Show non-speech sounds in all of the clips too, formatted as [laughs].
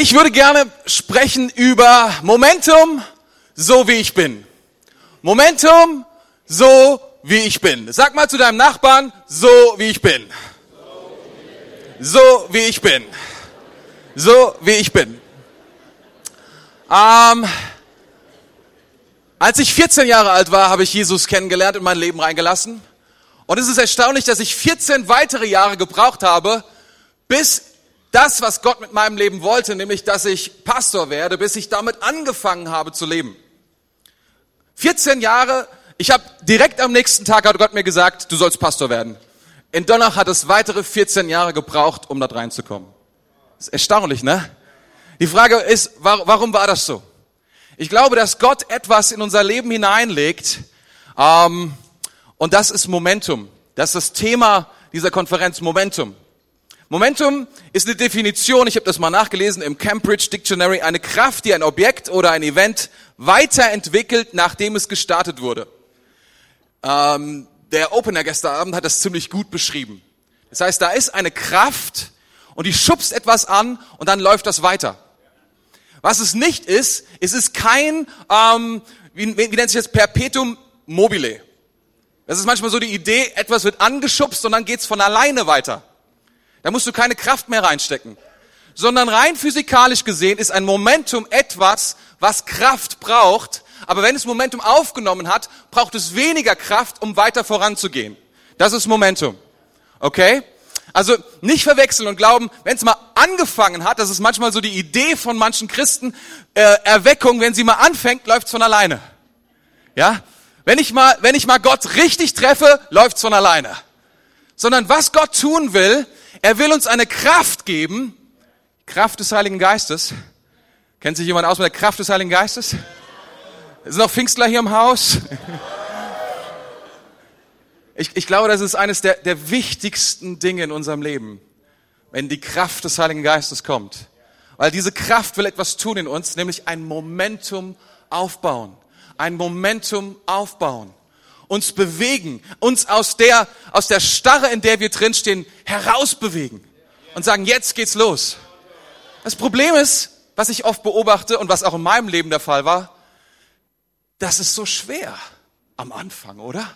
Ich würde gerne sprechen über Momentum, so wie ich bin. Momentum, so wie ich bin. Sag mal zu deinem Nachbarn, so wie ich bin. So wie ich bin. So wie ich bin. Ähm, als ich 14 Jahre alt war, habe ich Jesus kennengelernt und mein Leben reingelassen. Und es ist erstaunlich, dass ich 14 weitere Jahre gebraucht habe, bis das, was Gott mit meinem Leben wollte, nämlich dass ich Pastor werde, bis ich damit angefangen habe zu leben. 14 Jahre, ich habe direkt am nächsten Tag hat Gott mir gesagt, du sollst Pastor werden. In Donach hat es weitere 14 Jahre gebraucht, um da reinzukommen. ist erstaunlich, ne? Die Frage ist, warum war das so? Ich glaube, dass Gott etwas in unser Leben hineinlegt, ähm, und das ist Momentum. Das ist das Thema dieser Konferenz, Momentum. Momentum ist eine Definition, ich habe das mal nachgelesen im Cambridge Dictionary, eine Kraft, die ein Objekt oder ein Event weiterentwickelt, nachdem es gestartet wurde. Ähm, der Opener gestern Abend hat das ziemlich gut beschrieben. Das heißt, da ist eine Kraft und die schubst etwas an und dann läuft das weiter. Was es nicht ist, es ist kein, ähm, wie, wie nennt sich das, Perpetuum mobile. Das ist manchmal so die Idee, etwas wird angeschubst und dann geht's von alleine weiter. Da musst du keine Kraft mehr reinstecken. Sondern rein physikalisch gesehen ist ein Momentum etwas, was Kraft braucht. Aber wenn es Momentum aufgenommen hat, braucht es weniger Kraft, um weiter voranzugehen. Das ist Momentum. Okay? Also nicht verwechseln und glauben, wenn es mal angefangen hat, das ist manchmal so die Idee von manchen Christen, äh, Erweckung, wenn sie mal anfängt, läuft's von alleine. Ja? Wenn ich mal, wenn ich mal Gott richtig treffe, läuft's von alleine. Sondern was Gott tun will, er will uns eine Kraft geben, Kraft des Heiligen Geistes. Kennt sich jemand aus mit der Kraft des Heiligen Geistes? Ist noch Pfingstler hier im Haus? Ich, ich glaube, das ist eines der, der wichtigsten Dinge in unserem Leben, wenn die Kraft des Heiligen Geistes kommt. Weil diese Kraft will etwas tun in uns, nämlich ein Momentum aufbauen. Ein Momentum aufbauen uns bewegen, uns aus der, aus der Starre, in der wir drinstehen, herausbewegen und sagen, jetzt geht's los. Das Problem ist, was ich oft beobachte und was auch in meinem Leben der Fall war, das ist so schwer am Anfang, oder?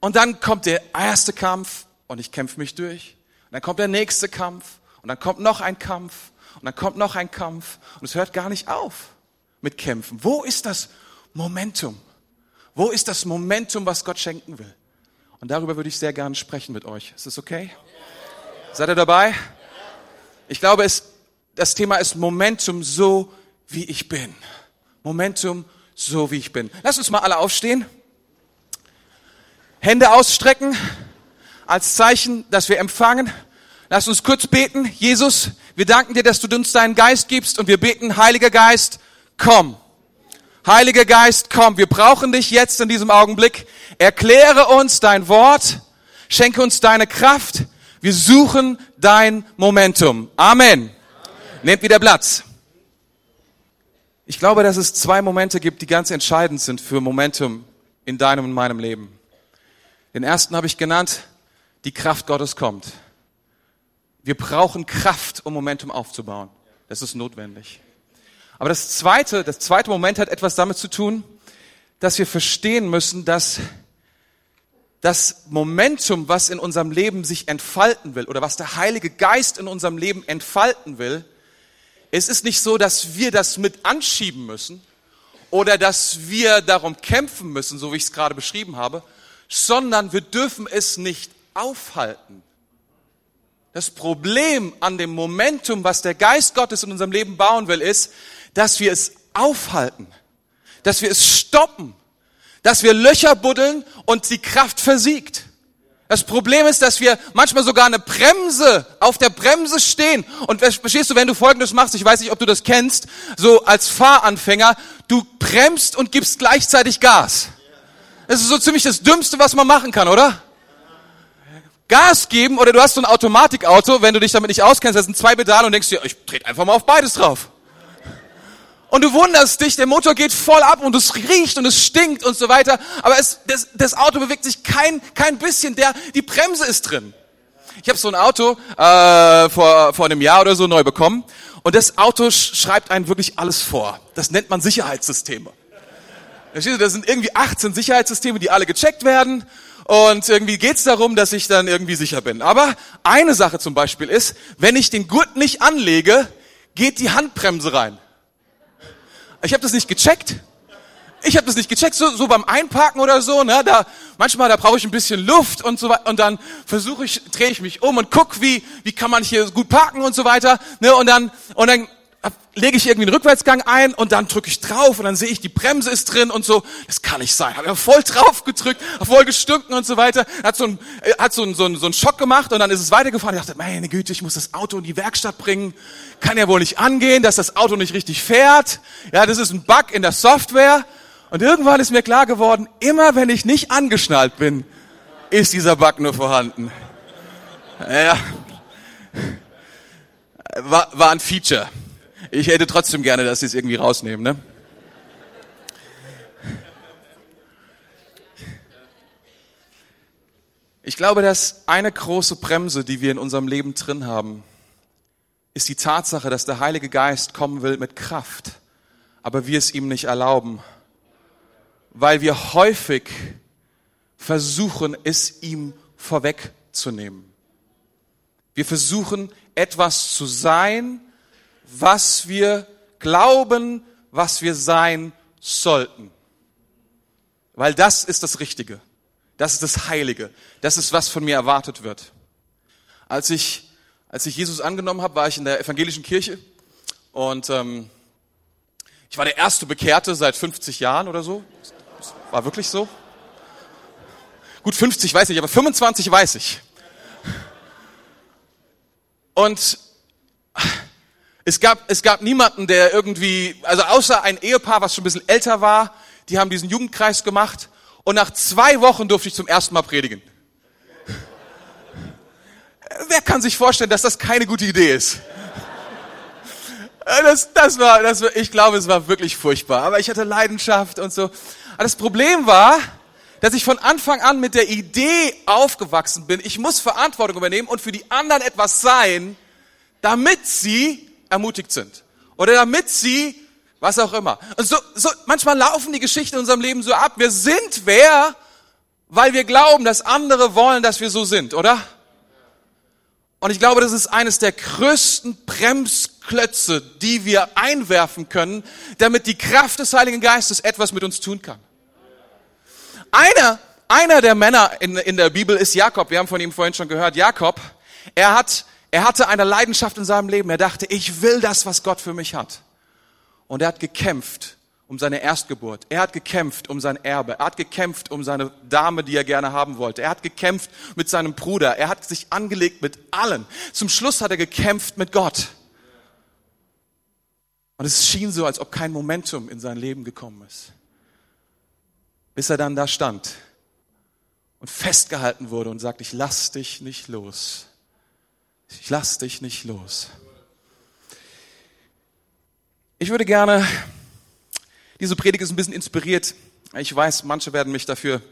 Und dann kommt der erste Kampf und ich kämpfe mich durch. Und dann kommt der nächste Kampf und dann kommt noch ein Kampf und dann kommt noch ein Kampf und es hört gar nicht auf mit Kämpfen. Wo ist das Momentum? Wo ist das Momentum, was Gott schenken will? Und darüber würde ich sehr gerne sprechen mit euch. Ist das okay? Seid ihr dabei? Ich glaube, es, das Thema ist Momentum so, wie ich bin. Momentum so, wie ich bin. Lass uns mal alle aufstehen. Hände ausstrecken als Zeichen, dass wir empfangen. Lass uns kurz beten. Jesus, wir danken dir, dass du uns deinen Geist gibst und wir beten, Heiliger Geist, komm. Heiliger Geist, komm, wir brauchen dich jetzt in diesem Augenblick. Erkläre uns dein Wort, schenke uns deine Kraft. Wir suchen dein Momentum. Amen. Amen. Nehmt wieder Platz. Ich glaube, dass es zwei Momente gibt, die ganz entscheidend sind für Momentum in deinem und meinem Leben. Den ersten habe ich genannt, die Kraft Gottes kommt. Wir brauchen Kraft, um Momentum aufzubauen. Das ist notwendig. Aber das zweite, das zweite Moment hat etwas damit zu tun, dass wir verstehen müssen, dass das Momentum, was in unserem Leben sich entfalten will oder was der Heilige Geist in unserem Leben entfalten will, es ist nicht so, dass wir das mit anschieben müssen oder dass wir darum kämpfen müssen, so wie ich es gerade beschrieben habe, sondern wir dürfen es nicht aufhalten. Das Problem an dem Momentum, was der Geist Gottes in unserem Leben bauen will, ist, dass wir es aufhalten, dass wir es stoppen, dass wir Löcher buddeln und die Kraft versiegt. Das Problem ist, dass wir manchmal sogar eine Bremse auf der Bremse stehen. Und verstehst du, wenn du Folgendes machst, ich weiß nicht, ob du das kennst, so als Fahranfänger, du bremst und gibst gleichzeitig Gas. Das ist so ziemlich das Dümmste, was man machen kann, oder? Gas geben oder du hast so ein Automatikauto, wenn du dich damit nicht auskennst, das sind zwei Pedale und denkst dir, ich trete einfach mal auf beides drauf und du wunderst dich, der Motor geht voll ab und es riecht und es stinkt und so weiter, aber es, das, das Auto bewegt sich kein, kein bisschen, der, die Bremse ist drin. Ich habe so ein Auto äh, vor, vor einem Jahr oder so neu bekommen und das Auto schreibt einen wirklich alles vor. Das nennt man Sicherheitssysteme. Das sind irgendwie 18 Sicherheitssysteme, die alle gecheckt werden und irgendwie geht's darum, dass ich dann irgendwie sicher bin. Aber eine Sache zum Beispiel ist, wenn ich den Gurt nicht anlege, geht die Handbremse rein. Ich habe das nicht gecheckt. Ich habe das nicht gecheckt, so, so beim Einparken oder so, ne, da manchmal da brauche ich ein bisschen Luft und so weiter und dann versuche ich drehe ich mich um und guck, wie wie kann man hier gut parken und so weiter, ne, und dann und dann lege ich irgendwie einen Rückwärtsgang ein und dann drücke ich drauf und dann sehe ich, die Bremse ist drin und so. Das kann nicht sein. Habe ja voll drauf gedrückt, voll gestunken und so weiter. Hat so ein, äh, hat so ein, so ein, so ein Schock gemacht und dann ist es weitergefahren. Ich dachte, meine Güte, ich muss das Auto in die Werkstatt bringen. Kann ja wohl nicht angehen, dass das Auto nicht richtig fährt. Ja, das ist ein Bug in der Software. Und irgendwann ist mir klar geworden, immer wenn ich nicht angeschnallt bin, ist dieser Bug nur vorhanden. Ja, war, war ein Feature. Ich hätte trotzdem gerne, dass sie es irgendwie rausnehmen, ne? Ich glaube, dass eine große Bremse, die wir in unserem Leben drin haben, ist die Tatsache, dass der Heilige Geist kommen will mit Kraft, aber wir es ihm nicht erlauben, weil wir häufig versuchen, es ihm vorwegzunehmen. Wir versuchen, etwas zu sein, was wir glauben, was wir sein sollten. Weil das ist das Richtige. Das ist das Heilige. Das ist, was von mir erwartet wird. Als ich, als ich Jesus angenommen habe, war ich in der evangelischen Kirche und ähm, ich war der erste Bekehrte seit 50 Jahren oder so. Das war wirklich so. Gut, 50 weiß ich, aber 25 weiß ich. Und es gab, es gab niemanden, der irgendwie, also außer ein Ehepaar, was schon ein bisschen älter war, die haben diesen Jugendkreis gemacht und nach zwei Wochen durfte ich zum ersten Mal predigen. Wer kann sich vorstellen, dass das keine gute Idee ist? Das, das war, das war, ich glaube, es war wirklich furchtbar. Aber ich hatte Leidenschaft und so. Aber das Problem war, dass ich von Anfang an mit der Idee aufgewachsen bin, ich muss Verantwortung übernehmen und für die anderen etwas sein, damit sie ermutigt sind. Oder damit sie, was auch immer. Und so, so, manchmal laufen die Geschichten in unserem Leben so ab. Wir sind wer, weil wir glauben, dass andere wollen, dass wir so sind, oder? Und ich glaube, das ist eines der größten Bremsklötze, die wir einwerfen können, damit die Kraft des Heiligen Geistes etwas mit uns tun kann. Einer, einer der Männer in, in der Bibel ist Jakob. Wir haben von ihm vorhin schon gehört. Jakob, er hat er hatte eine Leidenschaft in seinem Leben. Er dachte, ich will das, was Gott für mich hat. Und er hat gekämpft um seine Erstgeburt. Er hat gekämpft um sein Erbe. Er hat gekämpft um seine Dame, die er gerne haben wollte. Er hat gekämpft mit seinem Bruder. Er hat sich angelegt mit allen. Zum Schluss hat er gekämpft mit Gott. Und es schien so, als ob kein Momentum in sein Leben gekommen ist. Bis er dann da stand und festgehalten wurde und sagt, ich lass dich nicht los. Ich lass dich nicht los. Ich würde gerne, diese Predigt ist ein bisschen inspiriert. Ich weiß, manche werden mich dafür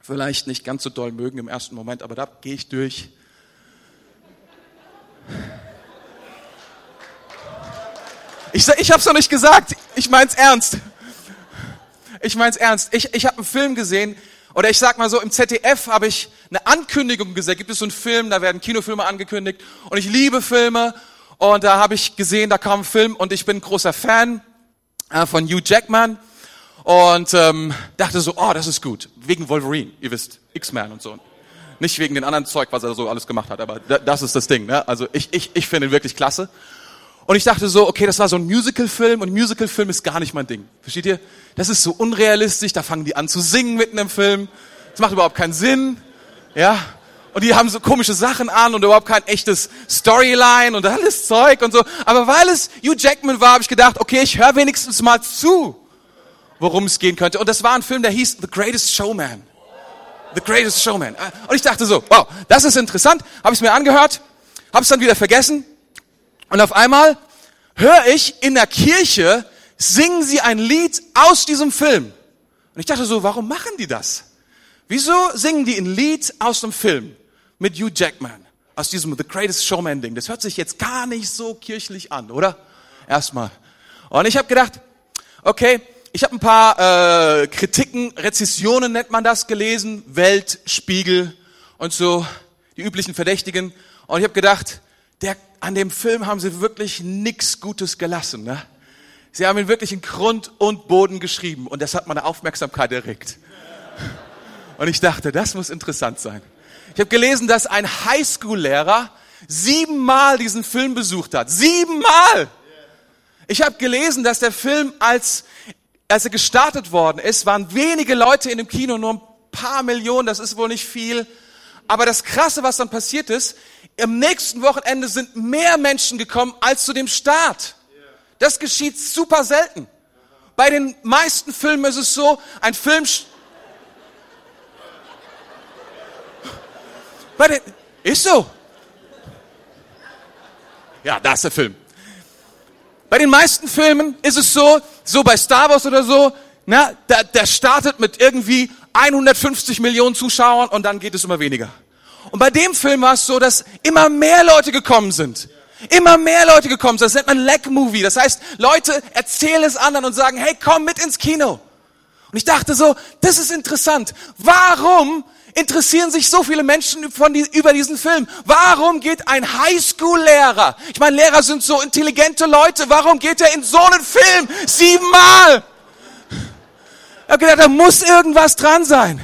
vielleicht nicht ganz so doll mögen im ersten Moment, aber da gehe ich durch. Ich, ich habe es noch nicht gesagt. Ich mein's ernst. Ich mein's ernst. Ich, ich habe einen Film gesehen, oder ich sag mal so, im ZDF habe ich eine Ankündigung gesehen. Gibt es so einen Film, da werden Kinofilme angekündigt. Und ich liebe Filme. Und da habe ich gesehen, da kam ein Film und ich bin ein großer Fan äh, von Hugh Jackman. Und ähm, dachte so, oh, das ist gut. Wegen Wolverine, ihr wisst, X-Men und so. Nicht wegen den anderen Zeug, was er so alles gemacht hat, aber das ist das Ding. Ne? Also ich, ich, ich finde ihn wirklich klasse. Und ich dachte so, okay, das war so ein Musical-Film und Musical-Film ist gar nicht mein Ding. Versteht ihr? Das ist so unrealistisch, da fangen die an zu singen mitten im Film. Das macht überhaupt keinen Sinn. Ja? Und die haben so komische Sachen an und überhaupt kein echtes Storyline und alles Zeug und so. Aber weil es Hugh Jackman war, habe ich gedacht, okay, ich höre wenigstens mal zu, worum es gehen könnte. Und das war ein Film, der hieß The Greatest Showman. The Greatest Showman. Und ich dachte so, wow, das ist interessant. Habe ich es mir angehört, habe es dann wieder vergessen und auf einmal höre ich in der Kirche, singen sie ein Lied aus diesem Film. Und ich dachte so, warum machen die das? Wieso singen die ein Lied aus dem Film mit Hugh Jackman? aus diesem The Greatest Showman Ding. Das hört sich jetzt gar nicht so kirchlich an, oder? Erstmal. Und ich habe gedacht, okay, ich habe ein paar äh, Kritiken, Rezessionen nennt man das, gelesen, Welt, Spiegel und so, die üblichen Verdächtigen. Und ich habe gedacht, der, an dem Film haben sie wirklich nichts Gutes gelassen. Ne? Sie haben ihn wirklich in Grund und Boden geschrieben und das hat meine Aufmerksamkeit erregt. Und ich dachte, das muss interessant sein. Ich habe gelesen, dass ein Highschool-Lehrer siebenmal diesen Film besucht hat. Siebenmal! Ich habe gelesen, dass der Film, als, als er gestartet worden ist, waren wenige Leute in dem Kino, nur ein paar Millionen, das ist wohl nicht viel. Aber das Krasse, was dann passiert ist, im nächsten Wochenende sind mehr Menschen gekommen als zu dem Start. Das geschieht super selten. Bei den meisten Filmen ist es so, ein Film... Bei den, ist so. Ja, da ist der Film. Bei den meisten Filmen ist es so, so bei Star Wars oder so, na, der, der startet mit irgendwie 150 Millionen Zuschauern und dann geht es immer weniger. Und bei dem Film war es so, dass immer mehr Leute gekommen sind. Immer mehr Leute gekommen sind. Das nennt man Leg-Movie. Das heißt, Leute erzählen es anderen und sagen, hey, komm mit ins Kino. Und ich dachte so, das ist interessant. Warum interessieren sich so viele Menschen von die, über diesen Film? Warum geht ein Highschool-Lehrer, ich meine, Lehrer sind so intelligente Leute, warum geht er in so einen Film siebenmal? Ich habe gedacht, da muss irgendwas dran sein.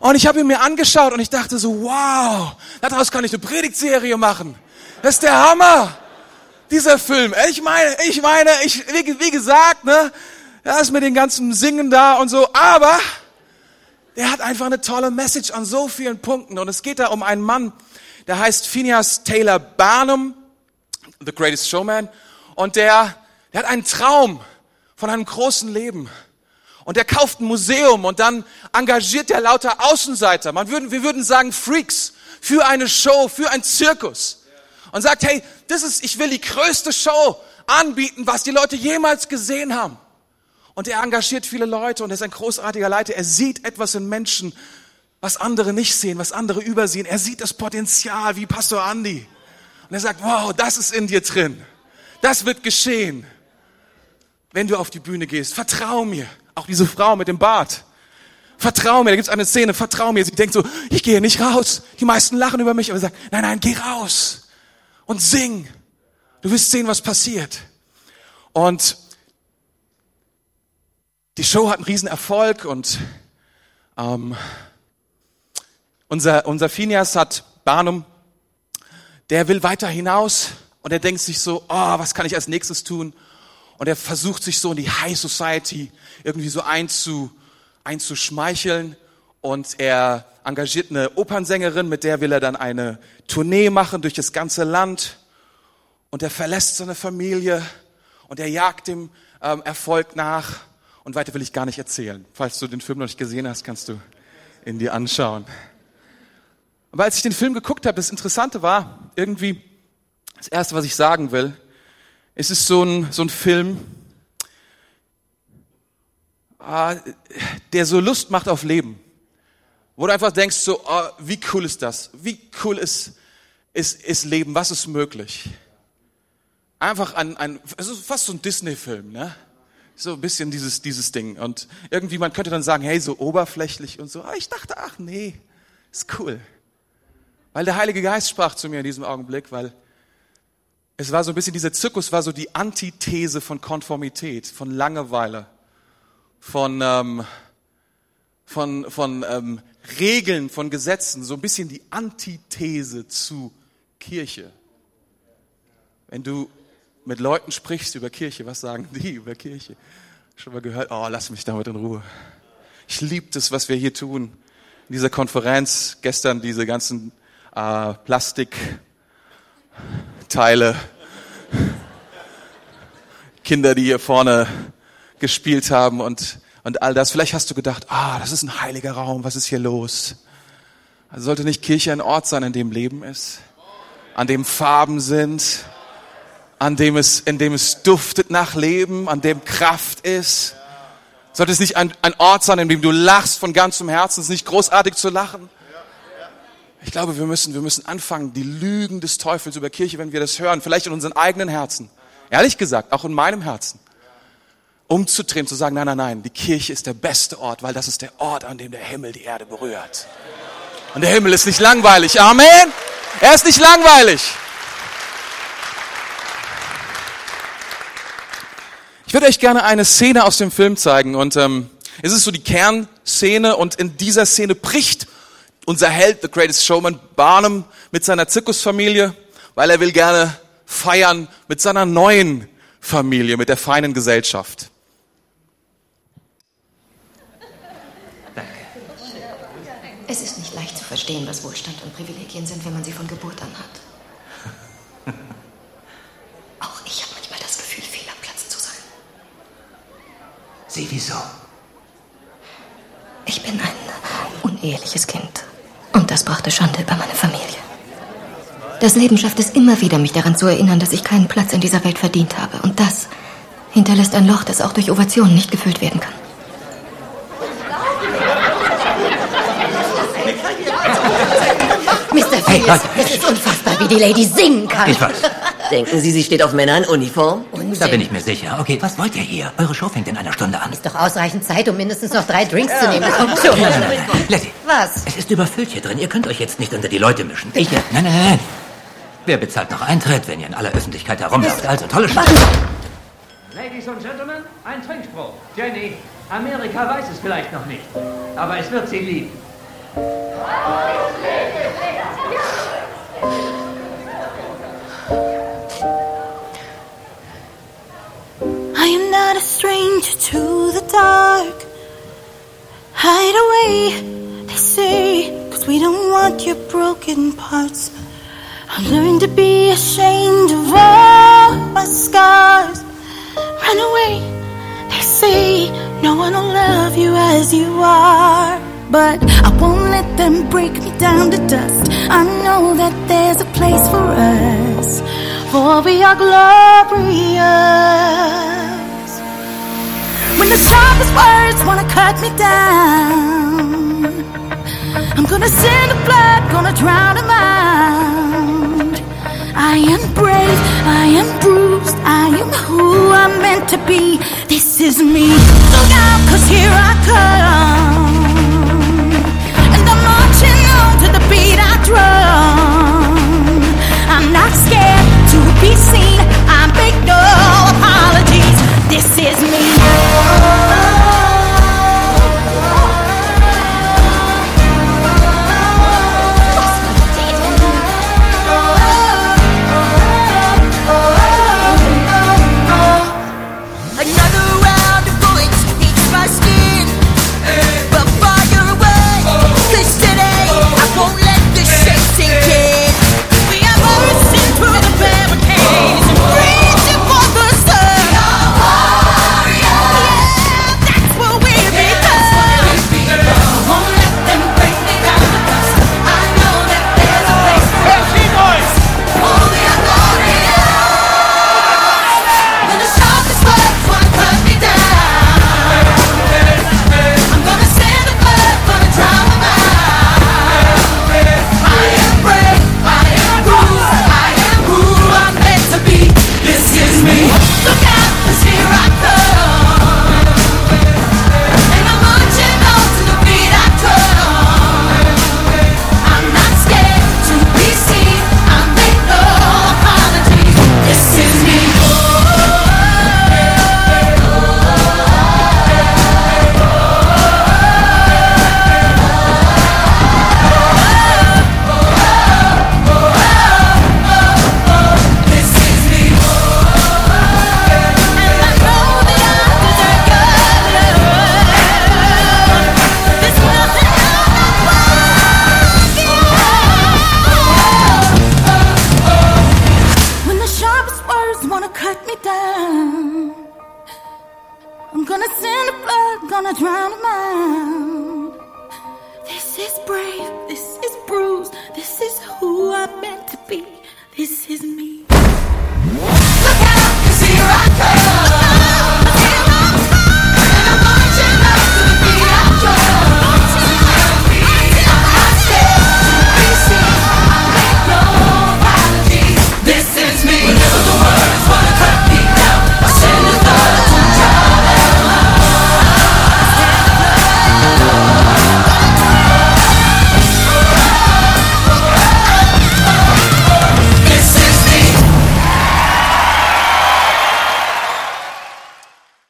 Und ich habe ihn mir angeschaut und ich dachte so, wow, daraus kann ich eine Predigtserie machen. Das ist der Hammer, dieser Film. Ich meine, ich meine, ich, wie, gesagt, ne, er ist mit den ganzen Singen da und so, aber der hat einfach eine tolle Message an so vielen Punkten. Und es geht da um einen Mann, der heißt Phineas Taylor Barnum, The Greatest Showman. Und der, der hat einen Traum von einem großen Leben. Und der kauft ein Museum und dann engagiert er lauter Außenseiter. Man würden, wir würden sagen Freaks für eine Show, für ein Zirkus. Und sagt, hey, das ist, ich will die größte Show anbieten, was die Leute jemals gesehen haben. Und er engagiert viele Leute und er ist ein großartiger Leiter. Er sieht etwas in Menschen, was andere nicht sehen, was andere übersehen. Er sieht das Potenzial wie Pastor Andy. Und er sagt, wow, das ist in dir drin. Das wird geschehen, wenn du auf die Bühne gehst. Vertrau mir. Auch diese Frau mit dem Bart. Vertrau mir, da gibt's eine Szene, vertrau mir. Sie denkt so, ich gehe nicht raus. Die meisten lachen über mich, aber sie sagt, nein, nein, geh raus und sing. Du wirst sehen, was passiert. Und die Show hat einen riesen Erfolg und ähm, unser, unser Phineas hat Barnum, der will weiter hinaus und er denkt sich so, oh, was kann ich als nächstes tun? Und er versucht sich so in die High Society irgendwie so einzu, einzuschmeicheln. Und er engagiert eine Opernsängerin, mit der will er dann eine Tournee machen durch das ganze Land. Und er verlässt seine Familie und er jagt dem ähm, Erfolg nach. Und weiter will ich gar nicht erzählen. Falls du den Film noch nicht gesehen hast, kannst du ihn dir anschauen. Aber als ich den Film geguckt habe, das Interessante war, irgendwie, das Erste, was ich sagen will, es ist so ein, so ein Film, der so Lust macht auf Leben. Wo du einfach denkst, so, oh, wie cool ist das? Wie cool ist, ist, ist Leben? Was ist möglich? Einfach ein, ein es ist fast so ein Disney-Film, ne? So ein bisschen dieses, dieses Ding. Und irgendwie, man könnte dann sagen, hey, so oberflächlich und so. Aber ich dachte, ach nee, ist cool. Weil der Heilige Geist sprach zu mir in diesem Augenblick, weil es war so ein bisschen, dieser Zirkus war so die Antithese von Konformität, von Langeweile, von, ähm, von, von ähm, Regeln, von Gesetzen, so ein bisschen die Antithese zu Kirche. Wenn du mit Leuten sprichst über Kirche, was sagen die über Kirche? Schon mal gehört, oh, lass mich damit in Ruhe. Ich liebe das, was wir hier tun. In dieser Konferenz gestern diese ganzen äh, Plastik Teile. Kinder, die hier vorne gespielt haben und, und all das. Vielleicht hast du gedacht, ah, das ist ein heiliger Raum, was ist hier los? Also sollte nicht Kirche ein Ort sein, in dem Leben ist, an dem Farben sind, an dem es, in dem es duftet nach Leben, an dem Kraft ist. Sollte es nicht ein, ein Ort sein, in dem du lachst von ganzem Herzen, es ist nicht großartig zu lachen? Ich glaube, wir müssen, wir müssen anfangen, die Lügen des Teufels über Kirche, wenn wir das hören, vielleicht in unseren eigenen Herzen, ehrlich gesagt, auch in meinem Herzen, umzudrehen, zu sagen, nein, nein, nein, die Kirche ist der beste Ort, weil das ist der Ort, an dem der Himmel die Erde berührt. Und der Himmel ist nicht langweilig. Amen. Er ist nicht langweilig. Ich würde euch gerne eine Szene aus dem Film zeigen und ähm, es ist so die Kernszene und in dieser Szene bricht unser Held, The Greatest Showman, Barnum mit seiner Zirkusfamilie, weil er will gerne feiern mit seiner neuen Familie, mit der feinen Gesellschaft. Es ist nicht leicht zu verstehen, was Wohlstand und Privilegien sind, wenn man sie von Geburt an hat. [laughs] Auch ich habe manchmal das Gefühl, fehl am Platz zu sein. Sie wieso? Ich bin ein uneheliches Kind. Und das brachte Schande über meine Familie. Das Leben schafft es immer wieder, mich daran zu erinnern, dass ich keinen Platz in dieser Welt verdient habe. Und das hinterlässt ein Loch, das auch durch Ovationen nicht gefüllt werden kann. Hey, Leute. es ist unfassbar, wie die Lady singen kann. Ich weiß. Denken Sie, sie steht auf Männer in Uniform? Unsinn. Da bin ich mir sicher. Okay, was wollt ihr hier? Eure Show fängt in einer Stunde an. Ist doch ausreichend Zeit, um mindestens noch drei Drinks zu nehmen. Kommt schon. Nein, nein, nein. Letty. Was? Es ist überfüllt hier drin. Ihr könnt euch jetzt nicht unter die Leute mischen. Ich, nein, nein, nein, nein. Wer bezahlt noch Eintritt, wenn ihr in aller Öffentlichkeit herumlauft? Also, tolle Show. Ladies and Gentlemen, ein Trinkspruch. Jenny, Amerika weiß es vielleicht noch nicht, aber es wird sie lieben. I am not a stranger to the dark. Hide away, they say, cause we don't want your broken parts. I learned to be ashamed of all my scars. Run away, they say, no one will love you as you are. But Them break me down to dust. I know that there's a place for us, for we are glorious. When the sharpest words wanna cut me down, I'm gonna send the blood, gonna drown them out. I am brave, I am bruised, I am who I'm meant to be. This is me. Look out, cause here I come. I'm not scared to be seen, I make no apologies. This is me.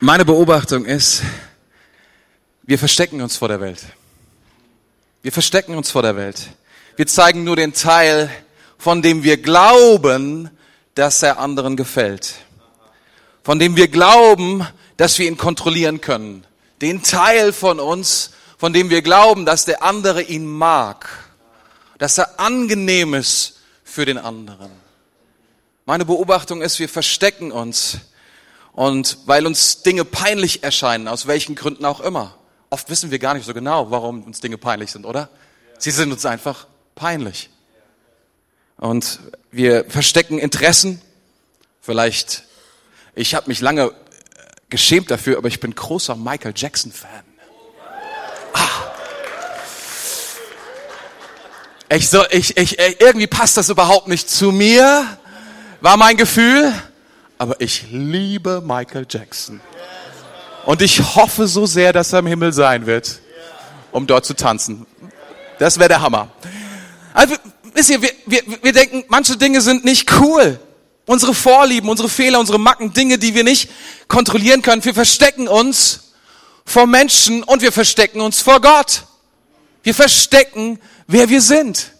Meine Beobachtung ist, wir verstecken uns vor der Welt. Wir verstecken uns vor der Welt. Wir zeigen nur den Teil, von dem wir glauben, dass er anderen gefällt. Von dem wir glauben, dass wir ihn kontrollieren können. Den Teil von uns, von dem wir glauben, dass der andere ihn mag. Dass er angenehm ist für den anderen. Meine Beobachtung ist, wir verstecken uns und weil uns Dinge peinlich erscheinen, aus welchen Gründen auch immer. Oft wissen wir gar nicht so genau, warum uns Dinge peinlich sind, oder? Sie sind uns einfach peinlich. Und wir verstecken Interessen. Vielleicht, ich habe mich lange geschämt dafür, aber ich bin großer Michael Jackson-Fan. Ah. Ich so, ich, ich, irgendwie passt das überhaupt nicht zu mir, war mein Gefühl. Aber ich liebe Michael Jackson. Und ich hoffe so sehr, dass er im Himmel sein wird, um dort zu tanzen. Das wäre der Hammer. Also, wisst ihr, wir, wir, wir denken, manche Dinge sind nicht cool. Unsere Vorlieben, unsere Fehler, unsere Macken, Dinge, die wir nicht kontrollieren können. Wir verstecken uns vor Menschen und wir verstecken uns vor Gott. Wir verstecken, wer wir sind.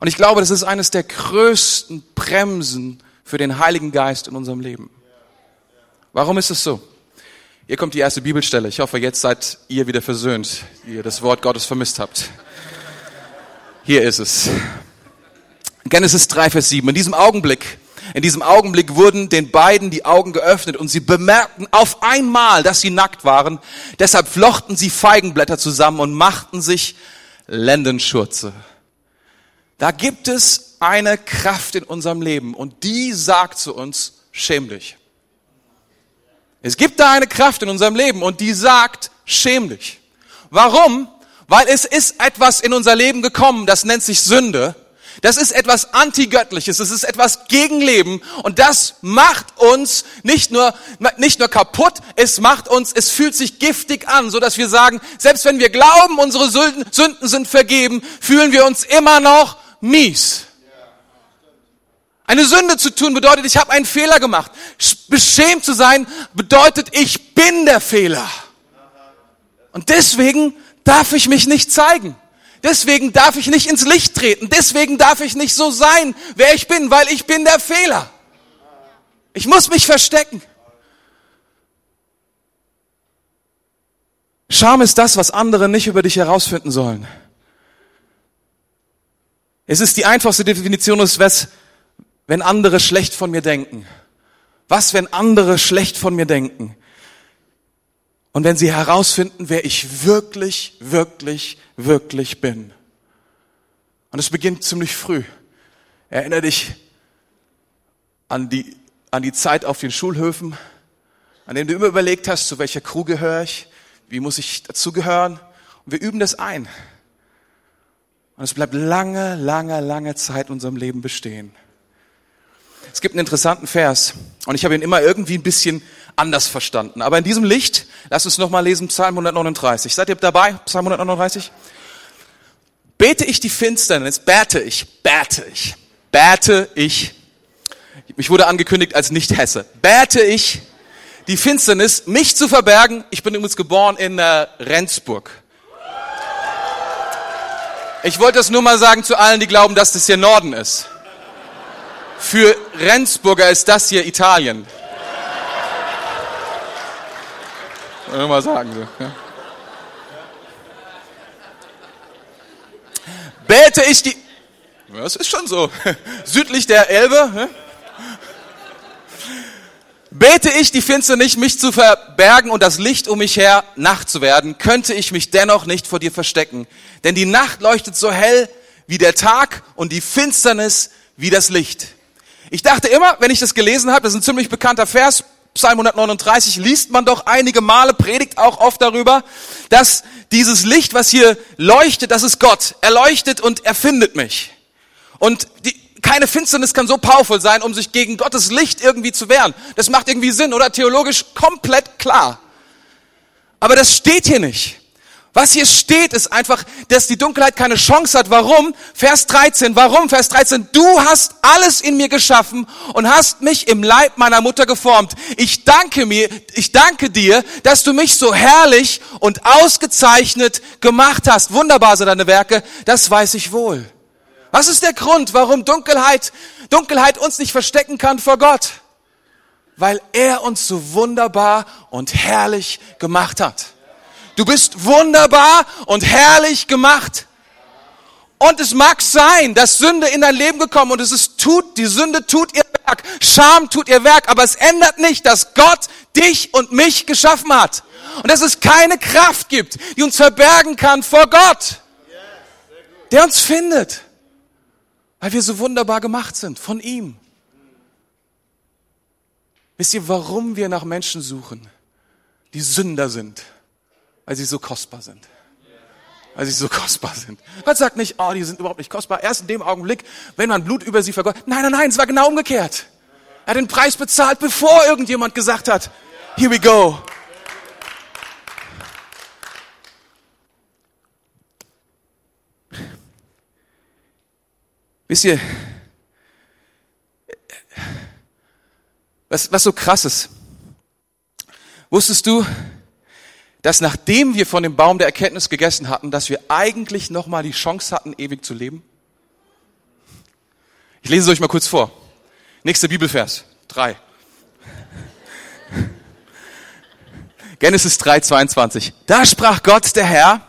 Und ich glaube, das ist eines der größten Bremsen für den Heiligen Geist in unserem Leben. Warum ist es so? Hier kommt die erste Bibelstelle. Ich hoffe, jetzt seid ihr wieder versöhnt, die ihr das Wort Gottes vermisst habt. Hier ist es. Genesis 3, Vers 7. In diesem Augenblick, in diesem Augenblick wurden den beiden die Augen geöffnet und sie bemerkten auf einmal, dass sie nackt waren. Deshalb flochten sie Feigenblätter zusammen und machten sich Lendenschurze. Da gibt es eine Kraft in unserem Leben und die sagt zu uns, schäm dich. Es gibt da eine Kraft in unserem Leben und die sagt, schäm dich. Warum? Weil es ist etwas in unser Leben gekommen, das nennt sich Sünde. Das ist etwas Antigöttliches, es ist etwas Gegenleben und das macht uns nicht nur, nicht nur kaputt, es macht uns, es fühlt sich giftig an, so dass wir sagen, selbst wenn wir glauben, unsere Sünden sind vergeben, fühlen wir uns immer noch mies. Eine Sünde zu tun bedeutet, ich habe einen Fehler gemacht. Beschämt zu sein bedeutet, ich bin der Fehler. Und deswegen darf ich mich nicht zeigen. Deswegen darf ich nicht ins Licht treten. Deswegen darf ich nicht so sein, wer ich bin, weil ich bin der Fehler. Ich muss mich verstecken. Scham ist das, was andere nicht über dich herausfinden sollen. Es ist die einfachste Definition des was, wenn andere schlecht von mir denken. Was, wenn andere schlecht von mir denken? Und wenn sie herausfinden, wer ich wirklich, wirklich, wirklich bin. Und es beginnt ziemlich früh. Erinnere dich an die, an die Zeit auf den Schulhöfen, an denen du immer überlegt hast, zu welcher Crew gehöre ich, wie muss ich dazugehören. Und wir üben das ein. Und es bleibt lange, lange, lange Zeit in unserem Leben bestehen. Es gibt einen interessanten Vers und ich habe ihn immer irgendwie ein bisschen anders verstanden. Aber in diesem Licht, lasst uns nochmal lesen, Psalm 139. Seid ihr dabei? Psalm 139? Bete ich die Finsternis, bete ich, bete ich, bete ich. Mich wurde angekündigt als Nicht-Hesse. Bete ich die Finsternis, mich zu verbergen. Ich bin übrigens geboren in äh, Rendsburg. Ich wollte das nur mal sagen zu allen, die glauben, dass das hier Norden ist. Für Rendsburger ist das hier Italien. Wollen mal sagen. So, ja. Bete ich die... Das ist schon so. [laughs] Südlich der Elbe. Bete ich die Finsternis, mich zu verbergen und das Licht um mich her Nacht zu werden, könnte ich mich dennoch nicht vor dir verstecken. Denn die Nacht leuchtet so hell wie der Tag und die Finsternis wie das Licht. Ich dachte immer, wenn ich das gelesen habe, das ist ein ziemlich bekannter Vers, Psalm 139 liest man doch einige Male, predigt auch oft darüber, dass dieses Licht, was hier leuchtet, das ist Gott. Er leuchtet und er findet mich. Und die, keine Finsternis kann so powerful sein, um sich gegen Gottes Licht irgendwie zu wehren. Das macht irgendwie Sinn oder theologisch komplett klar. Aber das steht hier nicht. Was hier steht, ist einfach, dass die Dunkelheit keine Chance hat. Warum? Vers 13. Warum? Vers 13. Du hast alles in mir geschaffen und hast mich im Leib meiner Mutter geformt. Ich danke mir, ich danke dir, dass du mich so herrlich und ausgezeichnet gemacht hast. Wunderbar sind deine Werke. Das weiß ich wohl. Was ist der Grund, warum Dunkelheit, Dunkelheit uns nicht verstecken kann vor Gott? Weil er uns so wunderbar und herrlich gemacht hat. Du bist wunderbar und herrlich gemacht. Und es mag sein, dass Sünde in dein Leben gekommen und es ist tut, die Sünde tut ihr Werk, Scham tut ihr Werk, aber es ändert nicht, dass Gott dich und mich geschaffen hat. Und dass es keine Kraft gibt, die uns verbergen kann vor Gott, der uns findet, weil wir so wunderbar gemacht sind von ihm. Wisst ihr, warum wir nach Menschen suchen, die Sünder sind? Weil sie so kostbar sind. Weil sie so kostbar sind. Gott sagt nicht, oh, die sind überhaupt nicht kostbar. Erst in dem Augenblick, wenn man Blut über sie vergott. Nein, nein, nein, es war genau umgekehrt. Er hat den Preis bezahlt, bevor irgendjemand gesagt hat, here we go. Wisst ihr, was, was so krass ist? Wusstest du, dass nachdem wir von dem Baum der Erkenntnis gegessen hatten, dass wir eigentlich nochmal die Chance hatten, ewig zu leben? Ich lese es euch mal kurz vor. Nächster Bibelvers, drei. Genesis 3, 22. Da sprach Gott, der Herr,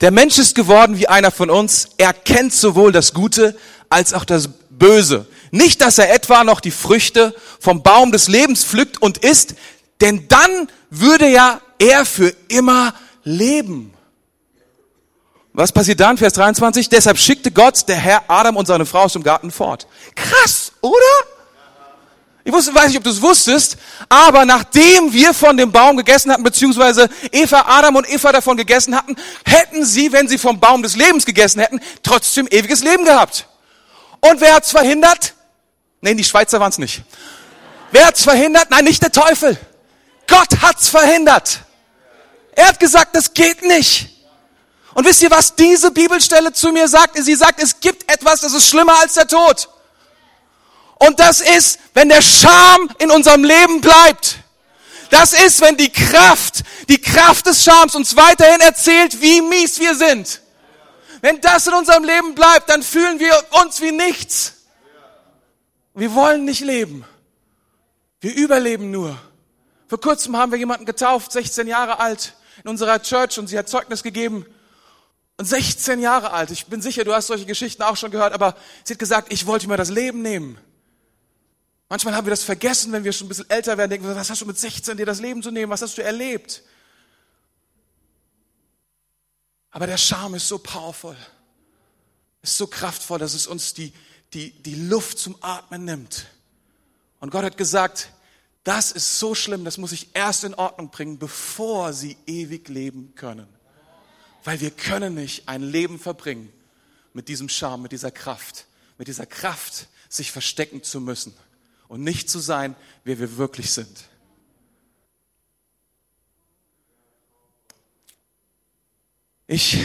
der Mensch ist geworden wie einer von uns, er kennt sowohl das Gute als auch das Böse. Nicht, dass er etwa noch die Früchte vom Baum des Lebens pflückt und isst, denn dann würde ja er für immer leben. Was passiert dann? Vers 23. Deshalb schickte Gott, der Herr, Adam und seine Frau aus dem Garten fort. Krass, oder? Ich wusste, weiß nicht, ob du es wusstest, aber nachdem wir von dem Baum gegessen hatten, beziehungsweise Eva, Adam und Eva davon gegessen hatten, hätten sie, wenn sie vom Baum des Lebens gegessen hätten, trotzdem ewiges Leben gehabt. Und wer hat's verhindert? Nein, die Schweizer waren's nicht. Wer hat's verhindert? Nein, nicht der Teufel. Gott hat's verhindert. Er hat gesagt, das geht nicht. Und wisst ihr, was diese Bibelstelle zu mir sagt? Sie sagt, es gibt etwas, das ist schlimmer als der Tod. Und das ist, wenn der Scham in unserem Leben bleibt. Das ist, wenn die Kraft, die Kraft des Schams uns weiterhin erzählt, wie mies wir sind. Wenn das in unserem Leben bleibt, dann fühlen wir uns wie nichts. Wir wollen nicht leben. Wir überleben nur. Vor kurzem haben wir jemanden getauft, 16 Jahre alt in unserer Church und sie hat Zeugnis gegeben. Und 16 Jahre alt, ich bin sicher, du hast solche Geschichten auch schon gehört, aber sie hat gesagt, ich wollte mir das Leben nehmen. Manchmal haben wir das vergessen, wenn wir schon ein bisschen älter werden, denken was hast du mit 16 dir das Leben zu nehmen, was hast du erlebt? Aber der Charme ist so powerful, ist so kraftvoll, dass es uns die, die, die Luft zum Atmen nimmt. Und Gott hat gesagt, das ist so schlimm, das muss ich erst in Ordnung bringen, bevor sie ewig leben können. Weil wir können nicht ein Leben verbringen mit diesem Charme, mit dieser Kraft, mit dieser Kraft, sich verstecken zu müssen und nicht zu sein, wer wir wirklich sind. Ich,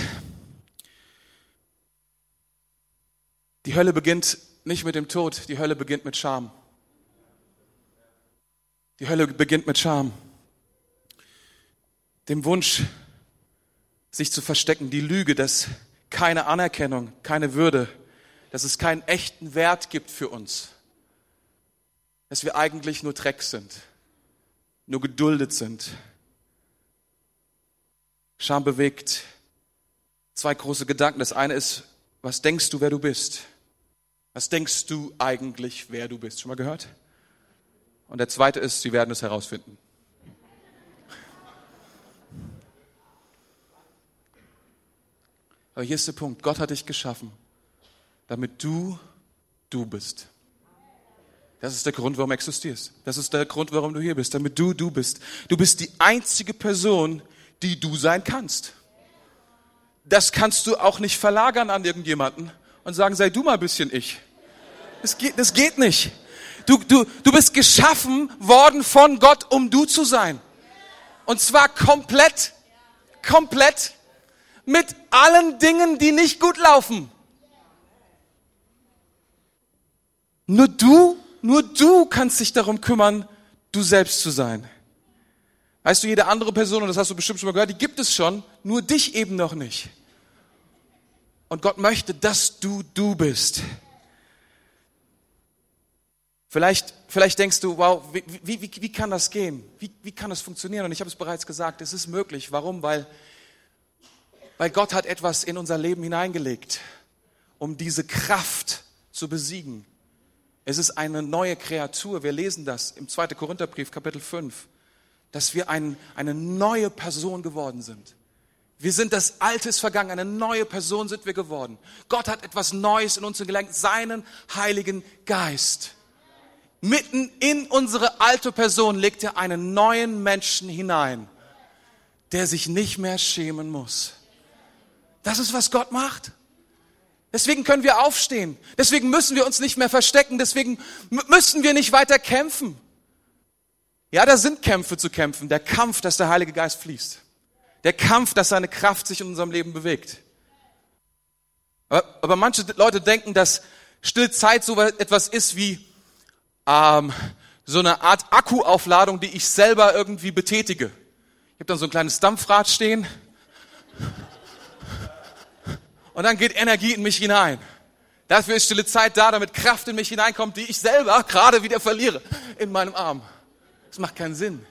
die Hölle beginnt nicht mit dem Tod, die Hölle beginnt mit Scham. Die Hölle beginnt mit Scham. Dem Wunsch, sich zu verstecken, die Lüge, dass keine Anerkennung, keine Würde, dass es keinen echten Wert gibt für uns, dass wir eigentlich nur Dreck sind, nur geduldet sind. Scham bewegt zwei große Gedanken. Das eine ist, was denkst du, wer du bist? Was denkst du eigentlich, wer du bist? Schon mal gehört? Und der zweite ist, sie werden es herausfinden. Aber hier ist der Punkt. Gott hat dich geschaffen, damit du du bist. Das ist der Grund, warum du existierst. Das ist der Grund, warum du hier bist, damit du du bist. Du bist die einzige Person, die du sein kannst. Das kannst du auch nicht verlagern an irgendjemanden und sagen, sei du mal ein bisschen ich. Das geht, das geht nicht. Du, du, du bist geschaffen worden von Gott, um du zu sein. Und zwar komplett, komplett. mit allen Dingen, die nicht gut laufen. Nur du, nur du kannst dich darum kümmern, du selbst zu sein. Weißt du, jede andere Person, und das hast du bestimmt schon mal gehört, die gibt es schon, nur dich eben noch nicht. Und Gott möchte, dass du du bist. Vielleicht, vielleicht denkst du, wow, wie, wie, wie, wie kann das gehen? Wie, wie kann das funktionieren? Und ich habe es bereits gesagt, es ist möglich. Warum? Weil, weil Gott hat etwas in unser Leben hineingelegt, um diese Kraft zu besiegen. Es ist eine neue Kreatur. Wir lesen das im 2. Korintherbrief, Kapitel 5, dass wir ein, eine neue Person geworden sind. Wir sind das Alte ist vergangen, eine neue Person sind wir geworden. Gott hat etwas Neues in uns gelenkt, seinen Heiligen Geist. Mitten in unsere alte Person legt er einen neuen Menschen hinein, der sich nicht mehr schämen muss. Das ist, was Gott macht. Deswegen können wir aufstehen. Deswegen müssen wir uns nicht mehr verstecken. Deswegen müssen wir nicht weiter kämpfen. Ja, da sind Kämpfe zu kämpfen. Der Kampf, dass der Heilige Geist fließt. Der Kampf, dass seine Kraft sich in unserem Leben bewegt. Aber, aber manche Leute denken, dass Stillzeit so etwas ist wie ähm, so eine Art Akkuaufladung, die ich selber irgendwie betätige. Ich habe dann so ein kleines Dampfrad stehen und dann geht Energie in mich hinein. Dafür ist stille Zeit da, damit Kraft in mich hineinkommt, die ich selber gerade wieder verliere in meinem Arm. Das macht keinen Sinn.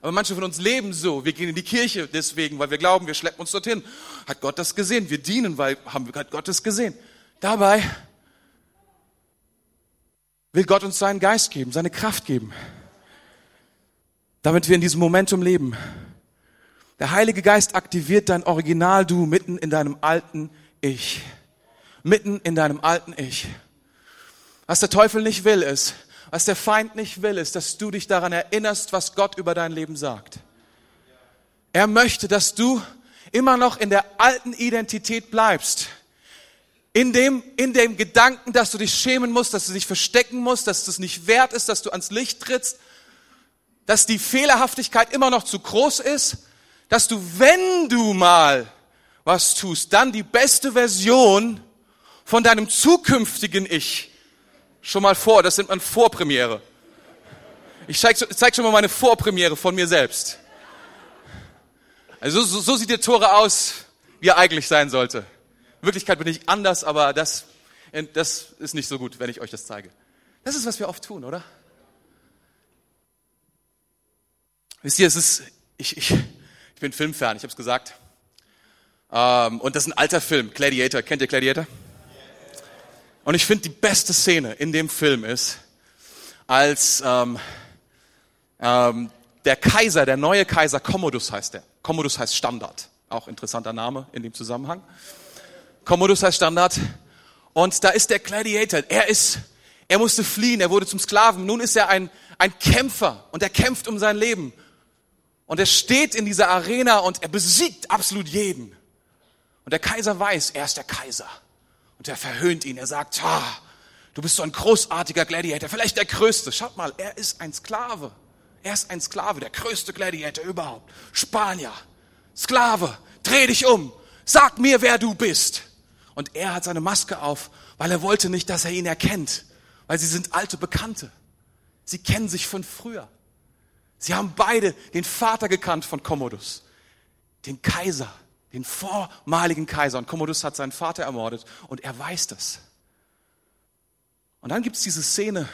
Aber manche von uns leben so. Wir gehen in die Kirche deswegen, weil wir glauben, wir schleppen uns dorthin. Hat Gott das gesehen? Wir dienen, weil haben, hat Gott das gesehen. Dabei will Gott uns seinen Geist geben, seine Kraft geben, damit wir in diesem Momentum leben. Der Heilige Geist aktiviert dein Original-Du mitten in deinem alten Ich. Mitten in deinem alten Ich. Was der Teufel nicht will, ist, was der Feind nicht will, ist, dass du dich daran erinnerst, was Gott über dein Leben sagt. Er möchte, dass du immer noch in der alten Identität bleibst in dem, in dem Gedanken, dass du dich schämen musst, dass du dich verstecken musst, dass es nicht wert ist, dass du ans Licht trittst, dass die Fehlerhaftigkeit immer noch zu groß ist, dass du, wenn du mal was tust, dann die beste Version von deinem zukünftigen Ich schon mal vor, das sind man Vorpremiere. Ich zeig, zeig schon mal meine Vorpremiere von mir selbst. Also so, so sieht der Tore aus, wie er eigentlich sein sollte. Wirklichkeit bin ich anders, aber das, das ist nicht so gut, wenn ich euch das zeige. Das ist, was wir oft tun, oder? Wisst ihr, es ist, ich, ich, ich bin Filmfan, ich habe es gesagt. Ähm, und das ist ein alter Film, Gladiator. Kennt ihr Gladiator? Und ich finde, die beste Szene in dem Film ist, als ähm, ähm, der Kaiser, der neue Kaiser, Commodus heißt der. Commodus heißt Standard. Auch interessanter Name in dem Zusammenhang. Commodus heißt Standard. Und da ist der Gladiator. Er ist, er musste fliehen, er wurde zum Sklaven. Nun ist er ein, ein Kämpfer und er kämpft um sein Leben. Und er steht in dieser Arena und er besiegt absolut jeden. Und der Kaiser weiß, er ist der Kaiser. Und er verhöhnt ihn. Er sagt, ah, du bist so ein großartiger Gladiator, vielleicht der größte. Schaut mal, er ist ein Sklave. Er ist ein Sklave, der größte Gladiator überhaupt. Spanier, Sklave, dreh dich um, sag mir, wer du bist. Und er hat seine Maske auf, weil er wollte nicht, dass er ihn erkennt, weil sie sind alte Bekannte. Sie kennen sich von früher. Sie haben beide den Vater gekannt von Commodus, den Kaiser, den vormaligen Kaiser. Und Commodus hat seinen Vater ermordet und er weiß das. Und dann gibt es diese Szene,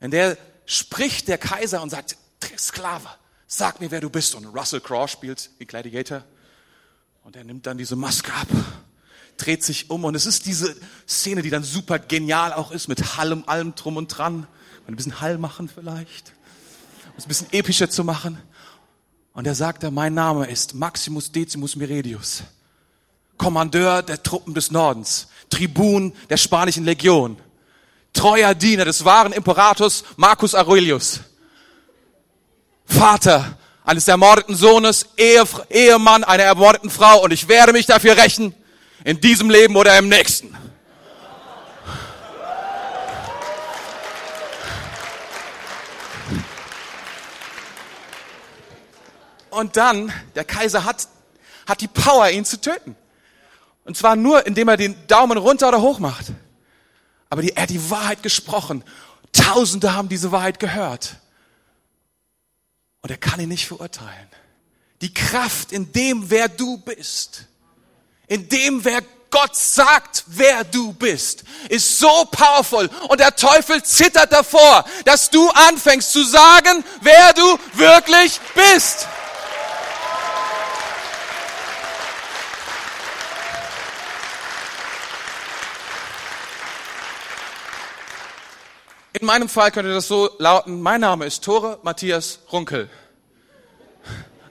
in der spricht der Kaiser und sagt, Sklave, sag mir, wer du bist. Und Russell Crowe spielt die Gladiator und er nimmt dann diese Maske ab dreht sich um und es ist diese Szene, die dann super genial auch ist, mit Hallem, allem drum und dran. Ein bisschen Hall machen vielleicht, um es ein bisschen epischer zu machen. Und er sagt mein Name ist Maximus Decimus Meridius, Kommandeur der Truppen des Nordens, Tribun der spanischen Legion, treuer Diener des wahren Imperators Marcus Aurelius, Vater eines ermordeten Sohnes, Ehemann einer ermordeten Frau und ich werde mich dafür rächen, in diesem Leben oder im nächsten. Und dann, der Kaiser hat, hat die Power, ihn zu töten. Und zwar nur, indem er den Daumen runter oder hoch macht. Aber die, er hat die Wahrheit gesprochen. Tausende haben diese Wahrheit gehört. Und er kann ihn nicht verurteilen. Die Kraft in dem, wer du bist, in dem, wer Gott sagt, wer du bist, ist so powerful. Und der Teufel zittert davor, dass du anfängst zu sagen, wer du wirklich bist. In meinem Fall könnte das so lauten, mein Name ist Tore Matthias Runkel.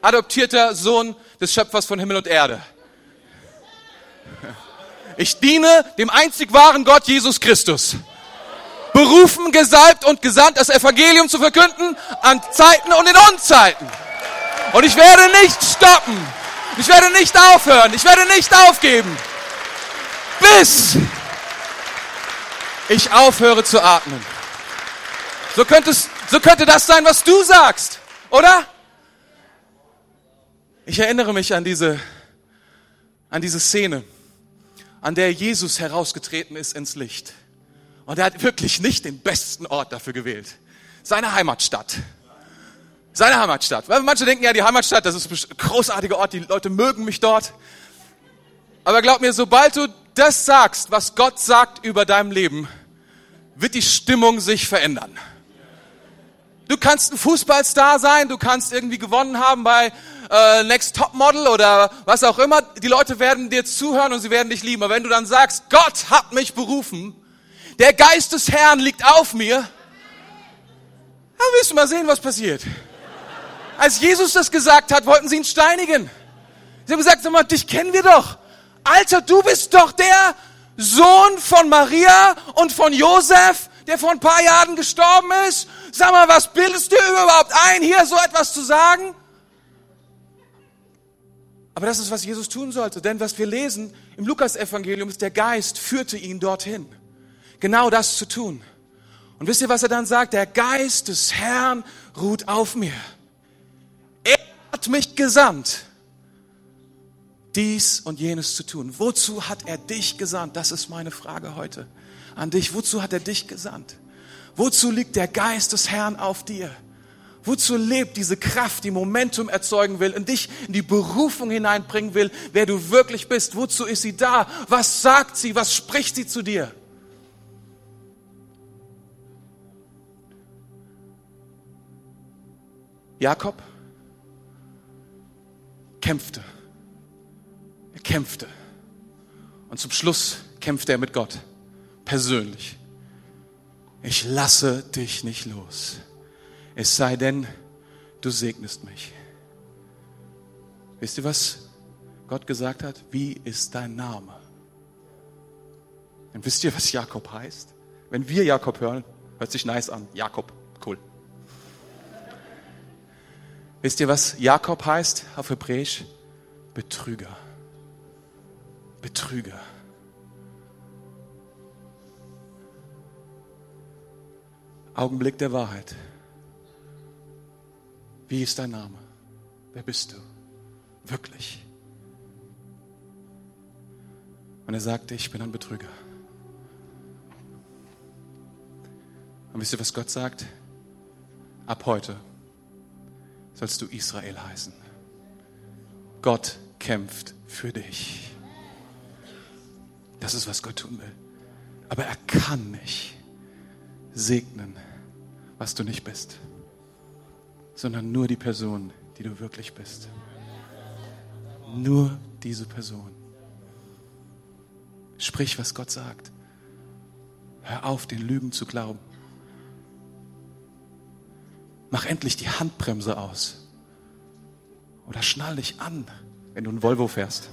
Adoptierter Sohn des Schöpfers von Himmel und Erde. Ich diene dem einzig wahren Gott Jesus Christus. Berufen, gesalbt und gesandt, das Evangelium zu verkünden an Zeiten und in Unzeiten. Und ich werde nicht stoppen. Ich werde nicht aufhören. Ich werde nicht aufgeben. Bis ich aufhöre zu atmen. So so könnte das sein, was du sagst, oder? Ich erinnere mich an diese, an diese Szene, an der Jesus herausgetreten ist ins Licht. Und er hat wirklich nicht den besten Ort dafür gewählt. Seine Heimatstadt. Seine Heimatstadt. Weil manche denken ja, die Heimatstadt, das ist ein großartiger Ort, die Leute mögen mich dort. Aber glaub mir, sobald du das sagst, was Gott sagt über deinem Leben, wird die Stimmung sich verändern. Du kannst ein Fußballstar sein, du kannst irgendwie gewonnen haben bei äh, Next Top Model oder was auch immer. Die Leute werden dir zuhören und sie werden dich lieben. Aber wenn du dann sagst, Gott hat mich berufen, der Geist des Herrn liegt auf mir, dann wirst du mal sehen, was passiert. Als Jesus das gesagt hat, wollten sie ihn steinigen. Sie haben gesagt, sag mal, dich kennen wir doch. Alter, du bist doch der Sohn von Maria und von Josef, der vor ein paar Jahren gestorben ist. Sag mal, was bildest du überhaupt ein, hier so etwas zu sagen? Aber das ist, was Jesus tun sollte. Denn was wir lesen im Lukas-Evangelium ist, der Geist führte ihn dorthin. Genau das zu tun. Und wisst ihr, was er dann sagt? Der Geist des Herrn ruht auf mir. Er hat mich gesandt, dies und jenes zu tun. Wozu hat er dich gesandt? Das ist meine Frage heute an dich. Wozu hat er dich gesandt? Wozu liegt der Geist des Herrn auf dir? Wozu lebt diese Kraft, die Momentum erzeugen will und dich in die Berufung hineinbringen will, wer du wirklich bist? Wozu ist sie da? Was sagt sie? Was spricht sie zu dir? Jakob kämpfte. Er kämpfte. Und zum Schluss kämpfte er mit Gott persönlich. Ich lasse dich nicht los. Es sei denn, du segnest mich. Wisst ihr, was Gott gesagt hat? Wie ist dein Name? Und wisst ihr, was Jakob heißt? Wenn wir Jakob hören, hört sich nice an. Jakob, cool. Wisst ihr, was Jakob heißt auf Hebräisch? Betrüger. Betrüger. Augenblick der Wahrheit. Wie ist dein Name? Wer bist du? Wirklich. Und er sagte, ich bin ein Betrüger. Und wisst ihr, was Gott sagt? Ab heute sollst du Israel heißen. Gott kämpft für dich. Das ist, was Gott tun will. Aber er kann nicht segnen, was du nicht bist, sondern nur die Person, die du wirklich bist. Nur diese Person. Sprich, was Gott sagt. Hör auf, den Lügen zu glauben. Mach endlich die Handbremse aus. Oder schnall dich an, wenn du ein Volvo fährst.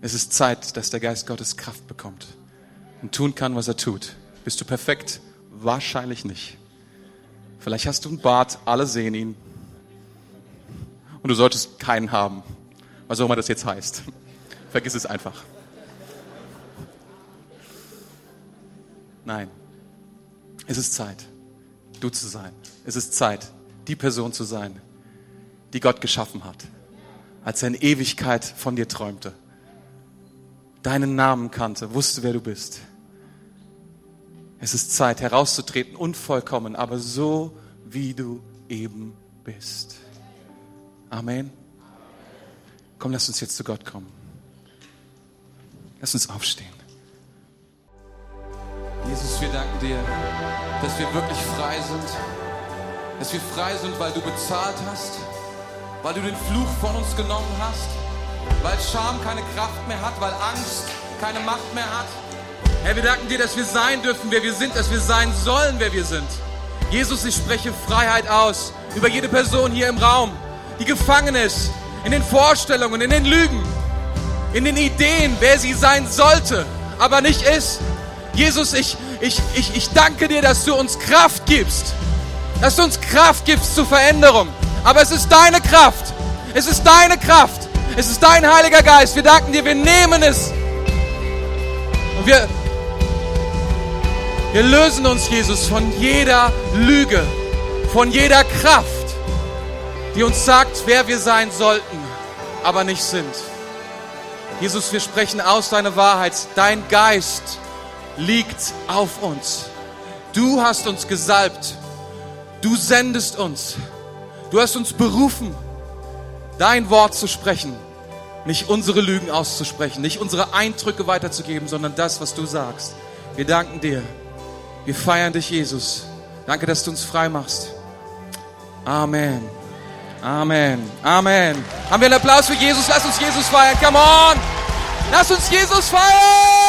Es ist Zeit, dass der Geist Gottes Kraft bekommt und tun kann, was er tut. Bist du perfekt? Wahrscheinlich nicht. Vielleicht hast du einen Bart, alle sehen ihn. Und du solltest keinen haben. Was auch immer das jetzt heißt. Vergiss es einfach. Nein. Es ist Zeit, du zu sein. Es ist Zeit, die Person zu sein, die Gott geschaffen hat, als er in Ewigkeit von dir träumte, deinen Namen kannte, wusste, wer du bist. Es ist Zeit, herauszutreten, unvollkommen, aber so, wie du eben bist. Amen. Komm, lass uns jetzt zu Gott kommen. Lass uns aufstehen. Jesus, wir danken dir, dass wir wirklich frei sind. Dass wir frei sind, weil du bezahlt hast, weil du den Fluch von uns genommen hast, weil Scham keine Kraft mehr hat, weil Angst keine Macht mehr hat. Herr, wir danken dir, dass wir sein dürfen, wer wir sind, dass wir sein sollen, wer wir sind. Jesus, ich spreche Freiheit aus über jede Person hier im Raum, die gefangen ist in den Vorstellungen, in den Lügen, in den Ideen, wer sie sein sollte, aber nicht ist. Jesus, ich, ich, ich, ich danke dir, dass du uns Kraft gibst, dass du uns Kraft gibst zur Veränderung. Aber es ist deine Kraft. Es ist deine Kraft. Es ist dein Heiliger Geist. Wir danken dir, wir nehmen es. Und wir, wir lösen uns, Jesus, von jeder Lüge, von jeder Kraft, die uns sagt, wer wir sein sollten, aber nicht sind. Jesus, wir sprechen aus deine Wahrheit. Dein Geist liegt auf uns. Du hast uns gesalbt. Du sendest uns. Du hast uns berufen, dein Wort zu sprechen. Nicht unsere Lügen auszusprechen, nicht unsere Eindrücke weiterzugeben, sondern das, was du sagst. Wir danken dir. Wir feiern dich, Jesus. Danke, dass du uns frei machst. Amen. Amen. Amen. Haben wir einen Applaus für Jesus? Lass uns Jesus feiern. Come on. Lass uns Jesus feiern.